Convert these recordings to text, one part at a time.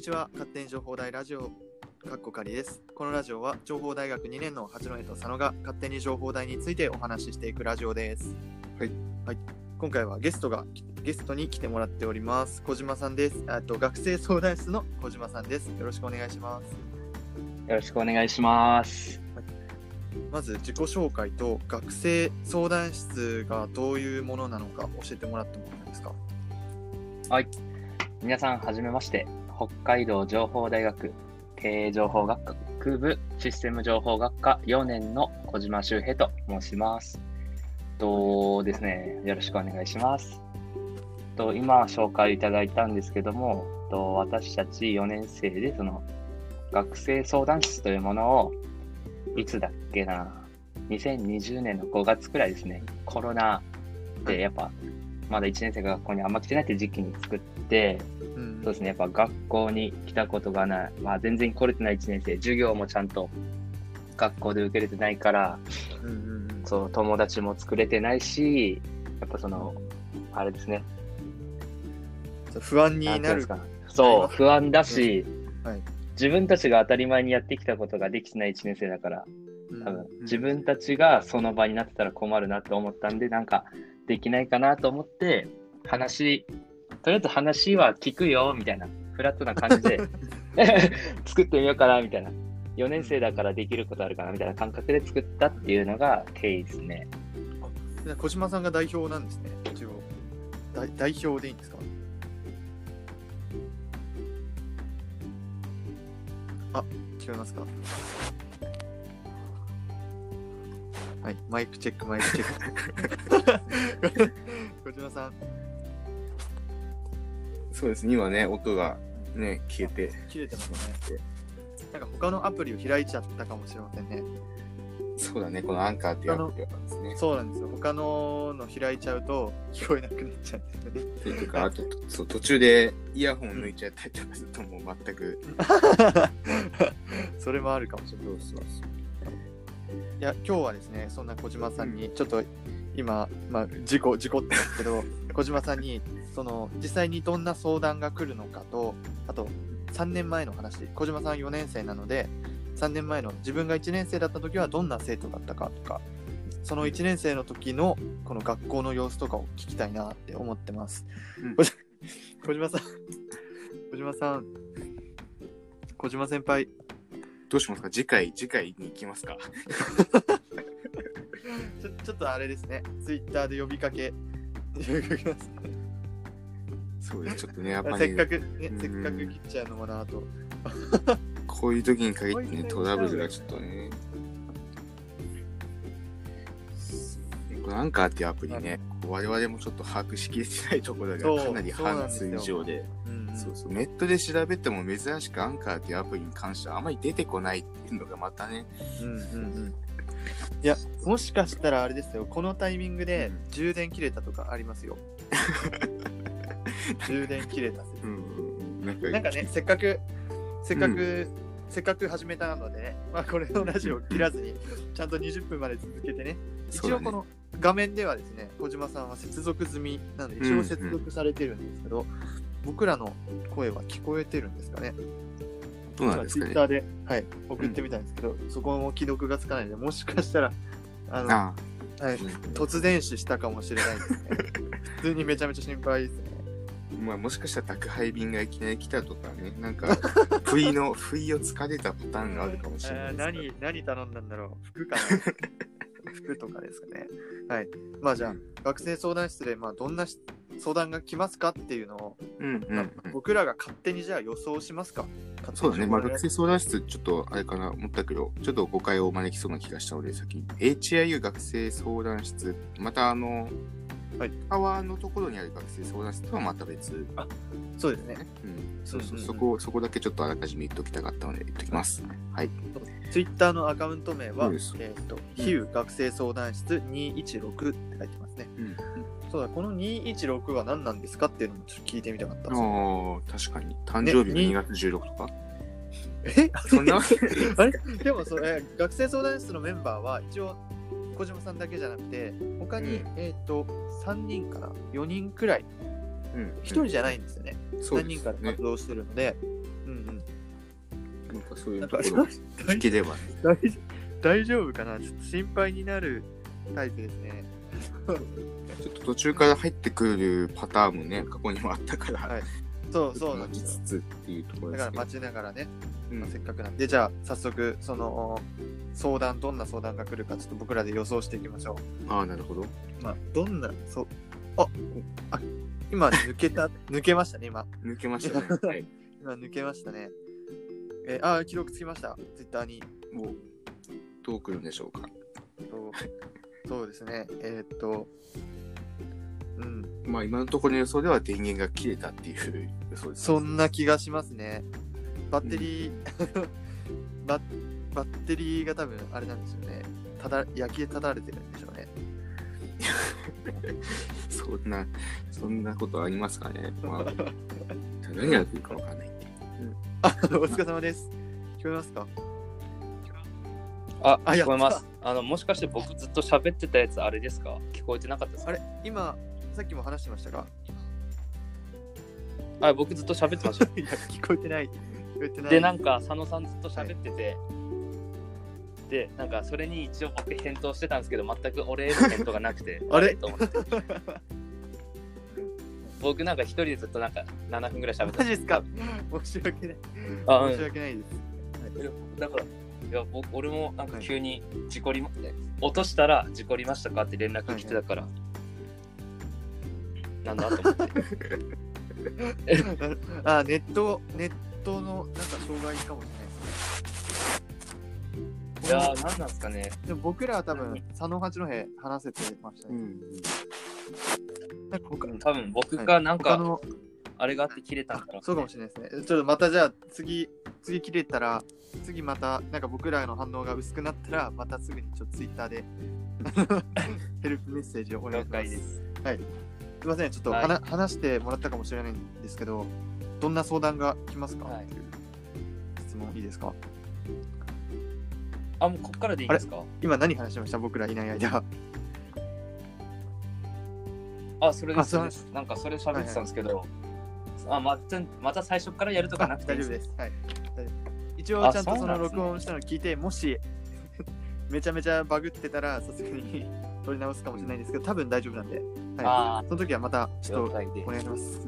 にちは。勝手に情報大ラジオかっこかりです。このラジオは情報大学2年の八戸と佐野が勝手に情報大についてお話ししていくラジオです。はい、はい、今回はゲストがゲストに来てもらっております。小島さんです。あと学生相談室の小島さんです。よろしくお願いします。よろしくお願いします。まず自己紹介と学生相談室がどういうものなのか教えてもらってもいいですか？はい。皆さん、はじめまして。北海道情報大学経営情報学科部システム情報学科4年の小島修平と申します。とですね、よろしくお願いします。と今、紹介いただいたんですけども、と私たち4年生で、その、学生相談室というものを、いつだっけな、2020年の5月くらいですね、コロナでやっぱ、まだ1年生が学校にあんま来てないって時期に作って、うん。そうですね、やっぱ学校に来たことがない、まあ、全然来れてない1年生、授業もちゃんと学校で受けれてないから、うんうんうん。そう友達も作れてないし、やっぱその、あれですね、不安になる。うんですか。そう、不安だし、はい。自分たちが当たり前にやってきたことができてない1年生だから、うん。多分自分たちがその場になってたら困るなって思ったんで、なんかできないかなと思って、話、とりあえず話は聞くよみたいな、フラットな感じで 作ってみようかなみたいな。4年生だからできることあるかなみたいな感覚で作ったっていうのが経緯ですね。で小島さんが代表なんですね、一応。代代表でいいんですか？あ、聞こえますか？はい、マイクチェック、マイクチェック。小島さん、そうですね、今ね、音がね、消えて、切れてますね。なんか他のアプリを開いちゃったかもしれませんね。そうだね、このアンカーっていうアプリなんですね。そうなんですよ。他のの開いちゃうと聞こえなくなっちゃうんですよね。っていうか、あとそう途中でイヤホン抜いちゃったりとかすると、もう全く、それもあるかもしれない。そうそうそう。いや今日はですねそんな小島さんにちょっと今、まあ、事故事故ってますけど 小島さんにその実際にどんな相談が来るのかとあと3年前の話小島さん4年生なので3年前の自分が1年生だった時はどんな生徒だったかとかその1年生の時のこの学校の様子とかを聞きたいなって思ってます、うん。小島さん小島さん小島先輩。どうしますか？次回、次回に行きますか？ちょちょっとあれですね、ツイッターで呼びかけ、呼びかけますそうです、ちょっとね、やっぱり、せっかく、ねう、ん。せっかく切っちゃうのもなと。こういう時に限ってね、トラブルがちょっとね。このアンカーっていうアプリね、我々もちょっと把握しきれてないところがかなり半数以上で。うん。そうそう、ネットで調べても珍しくアンカーっていうアプリに関してはあまり出てこないっていうのがまたね、うんうんうん。いや、もしかしたらあれですよ、このタイミングでうん。充電切れたとかありますよ。充電切れた説。うん、なんかなんかね、せっかく、せっかく、せっかく始めたのでね、まあ、これのラジオを切らずに、ちゃんと20分まで続けてね、一応この画面ではですね、小島さんは接続済みなので、一応接続されてるんですけど、僕らの声は聞こえてるんですかね。どうなんですかね。ツイッタ。ーで、はい、送ってみたんですけど、そこも既読がつかないので、もしかしたら、あの、あはい、突然死したかもしれないですね。普通にめちゃめちゃ心配ですね。あまあ、もしかしたら宅配便がいきなり来たとかね、なんか、不意の、不意をつかれたパターンがあるかもしれないえーですから何、何頼んだんだろう？服かな？服とかですかね。はい。まあじゃあ、学生相談室で、まあ、どんなし相談が来ますかっていうのを、うんうん。僕らが勝手にじゃあ予想しますか？そうだね、まあ、学生生相談室、ちょっとあれかな、思ったけど、ちょっと誤解を招きそうな気がしたので、先に。HIU 学生相談室、またあの、はいタワーのところにある学生相談室とはまた別。そうですね。うん、そうそう、うんうんうんそこ、そこだけちょっとあらかじめ言っときたかったので、言っときます。はい。ツイッターのアカウント名はえっ、と、ヒュー学生相談室216って書いて。そうだ、この216は何なんですかっていうのもちょっと聞いてみたかったんですよ。ああ、確かに。誕生日がに2月16とか？え？そんな あれ？でもそれ、学生相談室のメンバーは一応、小島さんだけじゃなくて、他に、うんえっ、と、3人から4人くらい、うん。1人じゃないんですよね。そう何人かでですね活。動してるので、うんうん。なんかそういうなんかところ 大聞ければね。大丈大丈夫かな？ちょっと心配になるタイプですね。ちょっと途中から入ってくるパターンもね、過去にもあったから、はいそうそう待ち。つつっていうところ。だから待ちながらね、うんまあせっかくなんで、じゃあ早速、その相談、どんな相談が来るか、ちょっと僕らで予想していきましょああ、なるほど。う。まあ、どんな、そう、ああ今抜けた、抜けましたね、今。抜けましたね。はい。今抜けましたね。えーあー、記録つきました、ツイッターに。もう、どう来るんでしょうか。そうですね、えーっと、うん、まあ今のところの予想では電源が切れたっていう予想です。そんな気がしますね。バッテリー、バッバッテリーが多分あれなんですよね。ただ焼きでただれてるんでしょうね。そんな、そんなことありますかね。まあ、何が来るかわかんない。あ、お疲れ様です。聞こえますか？あ、あ聞こえまやっす。あの、もしかして僕ずっと喋ってたやつあれですか？聞こえてなかったですか？あれ今、さっきも話してましたがはい、僕ずっと喋ってました。いや、聞こえてない。聞こえてない。で、なんか佐野さんずっと喋ってて、で、なんかそれに一応僕返答してたんですけど、全く俺への返答がなくて、あれ？と思って。僕なんか一人でずっとなんか7分ぐらい喋ってマジですか？申し訳ない。申し。訳ないです。だから、いや僕俺もなんか急に事故りま、落としたら事故りましたかって連絡来てたから、なんだと思って。あ、ネット、ネットのなんか障害かもしれないですね。いやー、なんなんですかね。でも僕らは多分、佐野八戸話せてましたね。うん。なんか他多分僕がなんか、あれがあって切れたんだろう、そうかもしれないですね。ちょっとまたじゃあ次、次切れたら、次またなんか僕らの反応が薄くなったら、またすぐにちょっとツイッターで ヘルプメッセージをお願いします。了解です。すいません、ちょっと、はい。話してもらったかもしれないんですけど、どんな相談が来ますか、はい。っていう質問いいですか？あ、もうこっからでいいんですか？今何話しました？僕らいない間。あ、それです。あそうそれです。なんかそれ喋ってたんですけど、あまたまた最初からやるとかなくていい大丈夫です。はい。一応あちゃんとその録音したの聞いて、もし めちゃめちゃバグってたら、さすがに 取り直すかもしれないんですけど、多分大丈夫なんで、はい。あその時はまたちあ、ょっとお。願いします。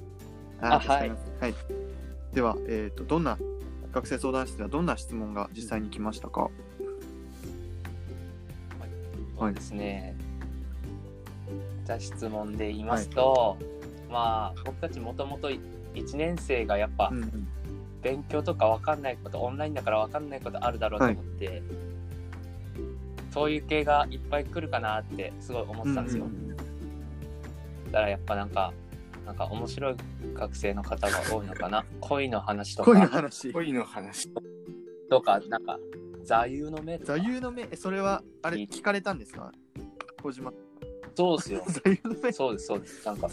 あ助かりますはい。では、えっ、と、どんな、学生相談室ではどんな質問が実際に来ましたか？そうですね。じゃあ質問で言いますと、まあ僕たちもともと1年生がやっぱうんうん。勉強とか分かんないこと、オンラインだから分かんないことあるだろうと思って、そういう系がいっぱい来るかなってすごい思ってたんですよ。うんだからやっぱなんか、なんか面白い学生の方が多いのかな。恋の話と恋のか、話。恋の話。とか、なんか座右の銘とか座右の銘、えそれは、あれ、いい聞かれたんですか？小島。そうですよ。そうです、そうです。なんか、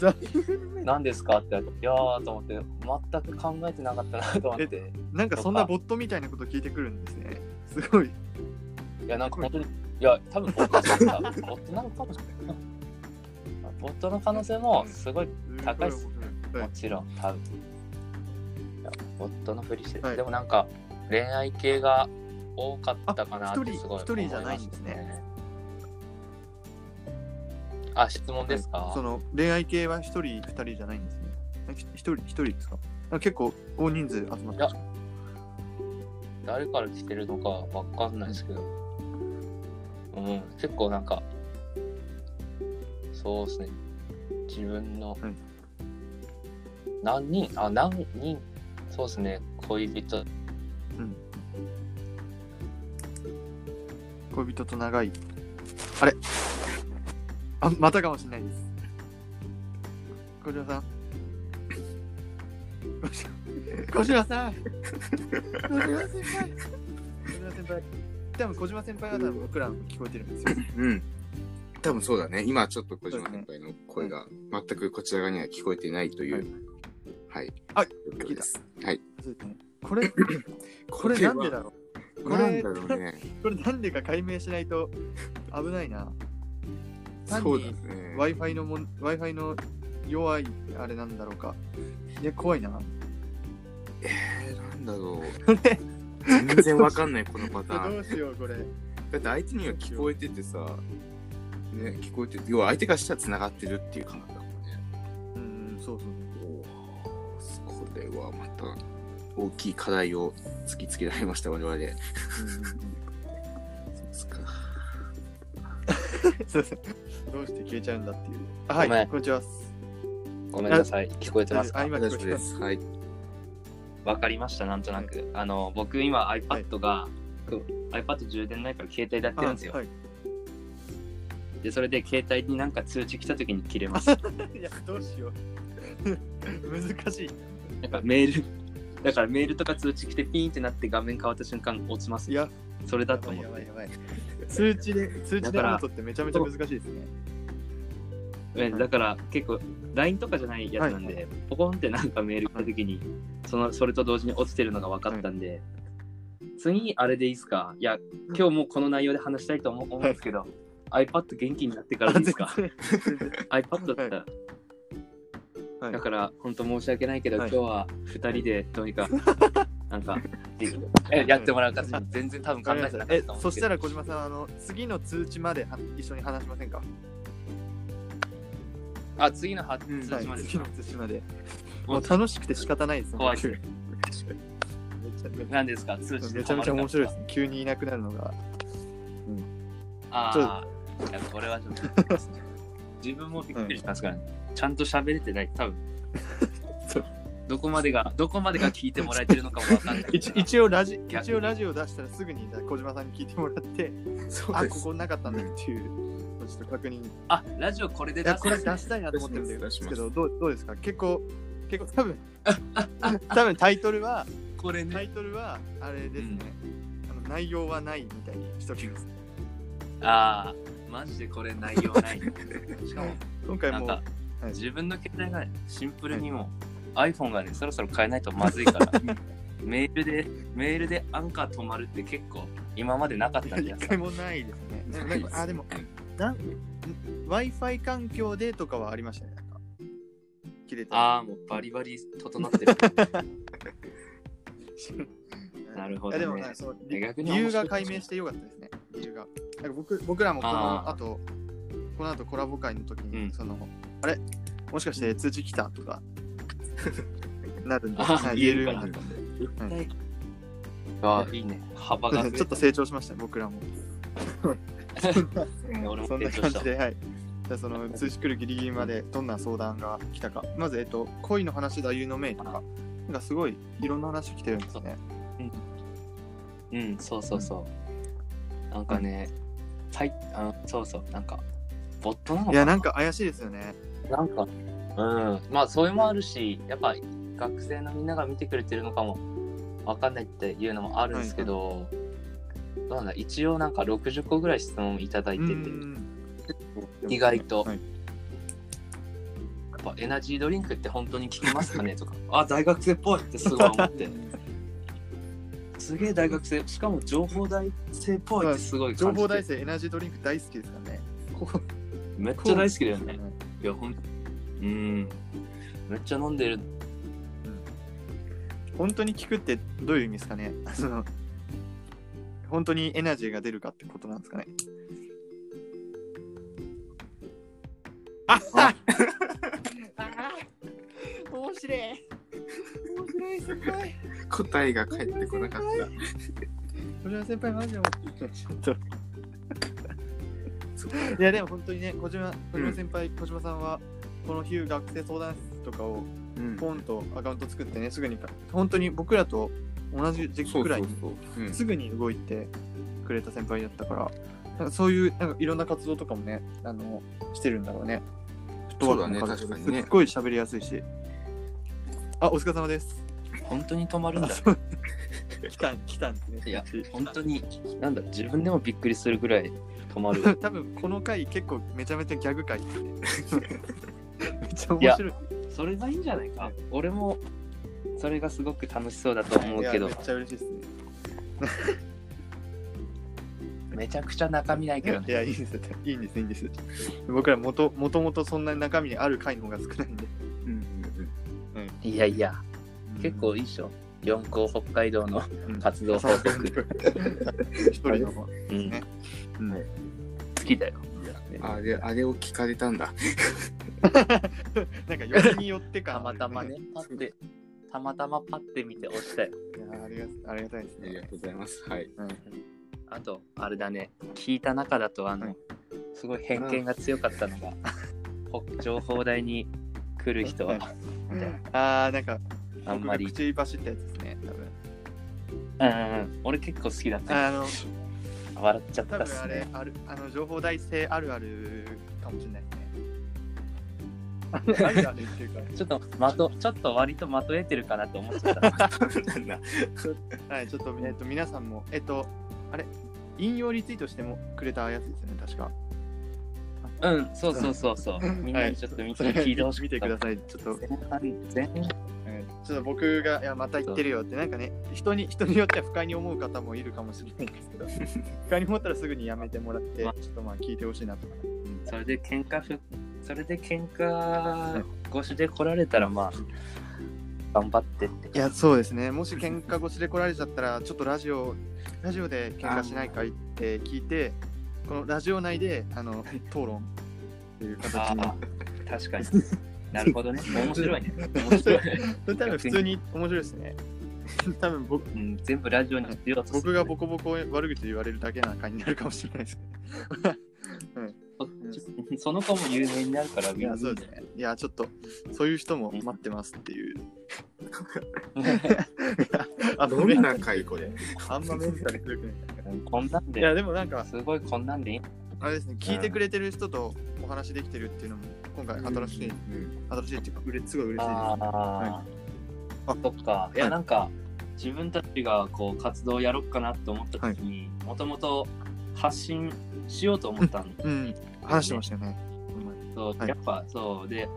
何ですかって言われて、いやーと思って、全く考えてなかったなと思って。なんかそんなボットみたいなこと聞いてくるんですね。すごい。いや、なんか本当に、いや、多分ボットですかボットなのかもしれない。ボットの可能性もすごい、高いっすはいもちろん、多分。いやボットのふりして、はいでもなんか、恋愛系が多かったかなっあ一人てすごい一人じゃないんですね。あ、質問ですか、その恋愛系は一人、二人じゃないんですね。えひ一人、一人ですか？あ結構大人数集まってますか誰から来てるのかわかんないですけど、うん、結構なんか、そうですね、自分の、はい。何人、あ、何人、そうですね、恋人、恋人と長い。あれ？あ、またかもしれないです。小島さん。小島さん。小島先輩。小島先輩。多分小島先輩は多分僕らの聞こえてるんですよ。うん。多分そうだね。今ちょっと小島先輩の声が全くこちら側には聞こえてないという、はい。はい。そうですねこれ、これなんでだろうこれなんだろうね。これなんでか解明しないと危ないな。単にね。Wi-Fi のもん Wi-Fi の弱いあれなんだろうか。いや、怖いな。えー、なんだろう。全然わかんない、このパターン。どうしようこれだって相手には聞こえててさ、ね、聞こえてて、要は相手がしたら繋がってるっていう感覚だもんね。うんそうそうこれはまた大きい課題を突きつけられました、我々。どうして消えちゃうんだっていうあはごめんいこんにちはごめんなさい。聞こえてますかあ今大丈夫です。はい。わかりました、なんとなく。あの、僕今 iPad が、iPad 充電ないから携帯でやってるんですよ。はいで、それで携帯になんか通知来た時に切れます。いやどうしよう 難しいなんかメール、だからメールとか通知来てピーンってなって画面変わった瞬間落ちますい。やそれだと思って。やばいやばい。通知で通知でだからオートってめちゃめちゃ難しいですね。えだから結構 LINE とかじゃないやつなんで、ポコンってなんかメール来た時に、そのそれと同時に落ちてるのが分かったんで、次あれでいいですか？いや、今日もうこの内容で話したいと思思うんですけど、iPad 元気になってからでいいですか？iPad だったら、はい。だから本当申し訳ないけど、はい。今日は2人でどうにか、なんか やってもらう形に全然多分考ええてなかったそしたら小島さんあの次の通知までは一緒に話しませんか？あ、次の発通はい知まで。次の通知まで。もう楽しくて仕方ないです怖い僕めちゃめちゃ何ですか？通知めちゃめちゃ面白いですね。急にいなくなるのが。ああ、いやこれはちょっと 自分もびっくりしますから、ね。ちゃんと喋れてない、多分どこまでが、どこまでが聞いてもらえてるのかもわかんない。一一応ラジ一応ラジオ出したらすぐに小島さんに聞いてもらってそうあここなかったんだっていうちょっと確認。いあ、ラジオこれでやこれ出したいなと思ってるん出です。すけどどうどうですか？結構結構多分 多分タイトルはこれね。タイトルはあれですね、あの内容はないみたいにしときます。ああ、マジでこれ内容ない。しかも、今回もはい。自分の携帯がねシンプルにもう、iPhone がね、そろそろ変えないとまずいから、メールで、メールでアンカー止まるって結構、今までなかったんじゃないもないですね。あでも Wi-Fi 環境でとかはありましたね。なんか切れた。ああ、もうバリバリ整ってる。なるほどね。でもなんかその理由が解明してよかったですね。理由が。なんか僕僕らもこの後この後コラボ会の時に、うん。そのあれ？もしかして通知来たとか なるんで、あはい言えるようにな言ったんで絶対ああ、いいね。幅が増えたちょっと成長しましたね僕らも 俺もそんな感じで、はい。じゃあその通知来るギリギリまでどんな相談が来たか。まず、えっと、恋の話だ、有の名とか、なんかすごいいろんな話来てるんですね。うん、そうそうそう。なんかね、はい、あのそうそう、なんか、ボットなのかないや、なんか怪しいですよね。なんか、うん、まあ、それもあるし、やっぱ学生のみんなが見てくれてるのかもわかんないっていうのもあるんですけど、どうなんだ、一応なんか60個ぐらい質問いただいてて、意外と。はい。やっぱエナジードリンクって本当に効きますかね？とか、あ、大学生っぽいってすごい思って、すげえ大学生、しかも情報大生っぽいってすごい情感じて。報大生エナジードリンク大好きですからね。ここめっちゃ大好きだよね。いや、ほんうん。めっちゃ飲んでる。本当に聞くってどういう意味ですかね？その本当にエナジーが出るかってことなんですかね？ああ面白い。面白い先輩。答えが返ってこなかった。小島先輩マジで面白い。ちょっと。いやでも本当にね小島小島先輩、小島さんはこのヒュー学生相談室とかをうんポンとアカウント作ってねすぐに本当に僕らと同じ時期くらいにすぐに動いてくれた先輩だったから、なんかそういうなんかいろんな活動とかもね、あのしてるんだろうね。そうだね確かにねすっごい喋りやすいし。あ、お疲れ様です。本当に止まるんだ。来たん、来たんですね。いや、本当に、なんだ、自分でもびっくりするぐらい止まる。多分この回結構めちゃめちゃギャグ回ですね。めっちゃ面白い。それがいいんじゃないか。俺も、それがすごく楽しそうだと思うけどめっ、ちゃ嬉しいですね。めちゃくちゃ中身ないけどね。いや、いいです。いいんです、いいんです。僕らもともともとそんなに中身にある回の方が少ないんで。うんうんうんいやいや、結構いいっしょ。四校北海道のうん活動報告。一人のうんねうん好きだよ。あれ、あれを聞かれたんだ。なんかよりによってたかまたまね、パッて、たまたまパッて見て押したよ。いやありがありがたいですねありがとうございます。はい。うんあと、あれだね、聞いた中だと、あの、はいすごい偏見が強かったのが、北情報大に来る人は。あーなんかあんまり。口走ったやつですね多分。うんうん、俺結構好きだった。あの笑っちゃったっすね。あるあの情報大生あるあるかもしれないですね。あるあるっていうか。ちょっと的、ちょっと割と的得てるかなって思っちゃった。はいちょっと,、えっと皆さんもえっとあれ？引用リツイートしてもくれたやつですよね確か。うん、そうそうそうそう。みんなにちょっと見て、聞いてほし見てください。ちょっと。前半、前半、ちょっと僕が、いや、また言ってるよって、なんかね、人に、人によっては不快に思う方もいるかもしれないんですけど、不快に思ったらすぐにやめてもらって、ちょっとまあ聞いてほしいなと。それで喧嘩ふ、それで喧嘩越しで来られたら、まあ、頑張ってって。いや、そうですね。もし喧嘩越しで来られちゃったら、ちょっとラジオ、ラジオで喧嘩しないかいって聞いて、このラジオ内で、あの、討論っていう形に。確かに。なるほどね。面白いね。面白い。それ多分普通に面白いですね。多分僕うん、全部ラジオにしようとする僕がボコボコ悪口言われるだけな感じになるかもしれないです。その子も有名になるから、いや、そうですね。いや、ちょっと、そういう人も待ってますっていう。あどんな回これ？あんまメンタル強くない。こんなんで、いや、でもなんか、すごいこんなんでいいあれですね、聞いてくれてる人とお話できてるっていうのも、今回新しい、うん新しいっていうか、うれすごい嬉しいです。ああ、あ。そっか。いや、はい。なんか、自分たちがこう活動をやろうかなって思った時に、もともと発信しようと思ったの。うん、話してましたよね。そうはい。やっぱそう。で、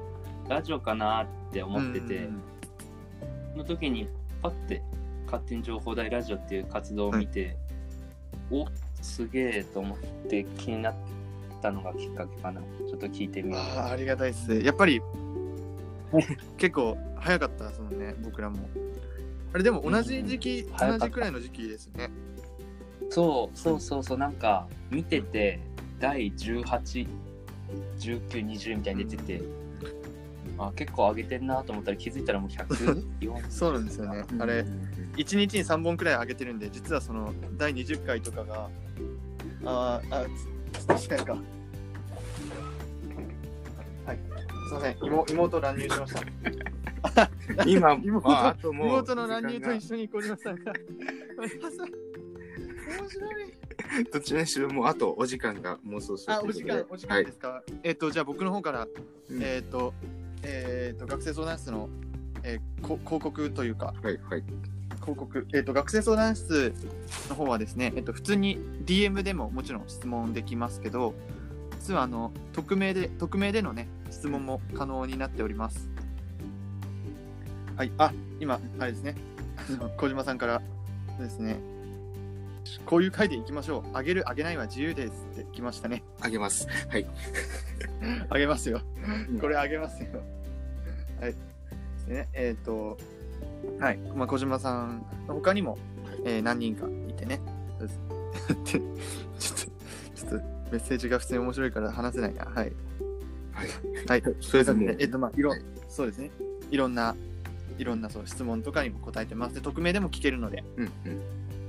ラジオかなって思ってて、うんその時にパッて勝手に情報大ラジオっていう活動を見て、おすげえと思って気になったのがきっかけかな。ちょっと聞いてみよう。あーありがたいです。やっぱり、結構早かったですもんね、僕らも。あれ、でも同じ時期、うん同じくらいの時期ですね。そうそうそうそう、なんか見てて、第18、19、20みたいに出てて、あ結構上げてんなと思ったら気づいたらもう104 そうなんですよね。あれ、1日に3本くらい上げてるんで、実はその第20回とかが、あーあ、つ確かにか。ません、妹妹乱入しました。今、妹まあ、あともう。妹の乱入と一緒に小島さんが。面白い。どちらにしろもうあとお時間がもうそうそうあ、お時間、お時間ですか？えっ、と、じゃあ僕の方から、うんえっ、と、えっ、と、学生相談室の、えーこ広告というか、はいはい。広告、えっ、と、学生相談室の方はですね、えっ、と、普通に DM でももちろん質問できますけど、実はあの、匿名で、匿名でのね、質問も可能になっております。はい、あ、今、あれですね、あの 小島さんからですね、こういう回でいきましょう。あげる、あげないは自由ですって来ましたね。あげます。はい。あげますよ。これあげますよ。はい。ですね。えっ、と、はい。まあ、小島さんの他にも、えー何人かいてね。ちょメッセージが普通に面白いから話せないな。はい。はい。はい。それでもね、えっ、と、まあ、いろ、はいそうですね。いろんな、いろんなそう質問とかにも答えてます。で、匿名でも聞けるので、うんうん。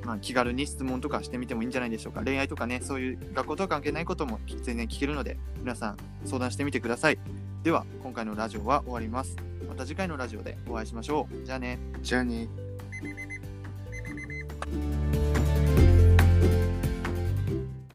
まあ、気軽に質問とかしてみてもいいんじゃないでしょうか。恋愛とかね、そういう学校とは関係ないことも全然聞けるので、皆さん相談してみてください。では、今回のラジオは終わります。また次回のラジオでお会いしましょう。じゃあね。じゃあね。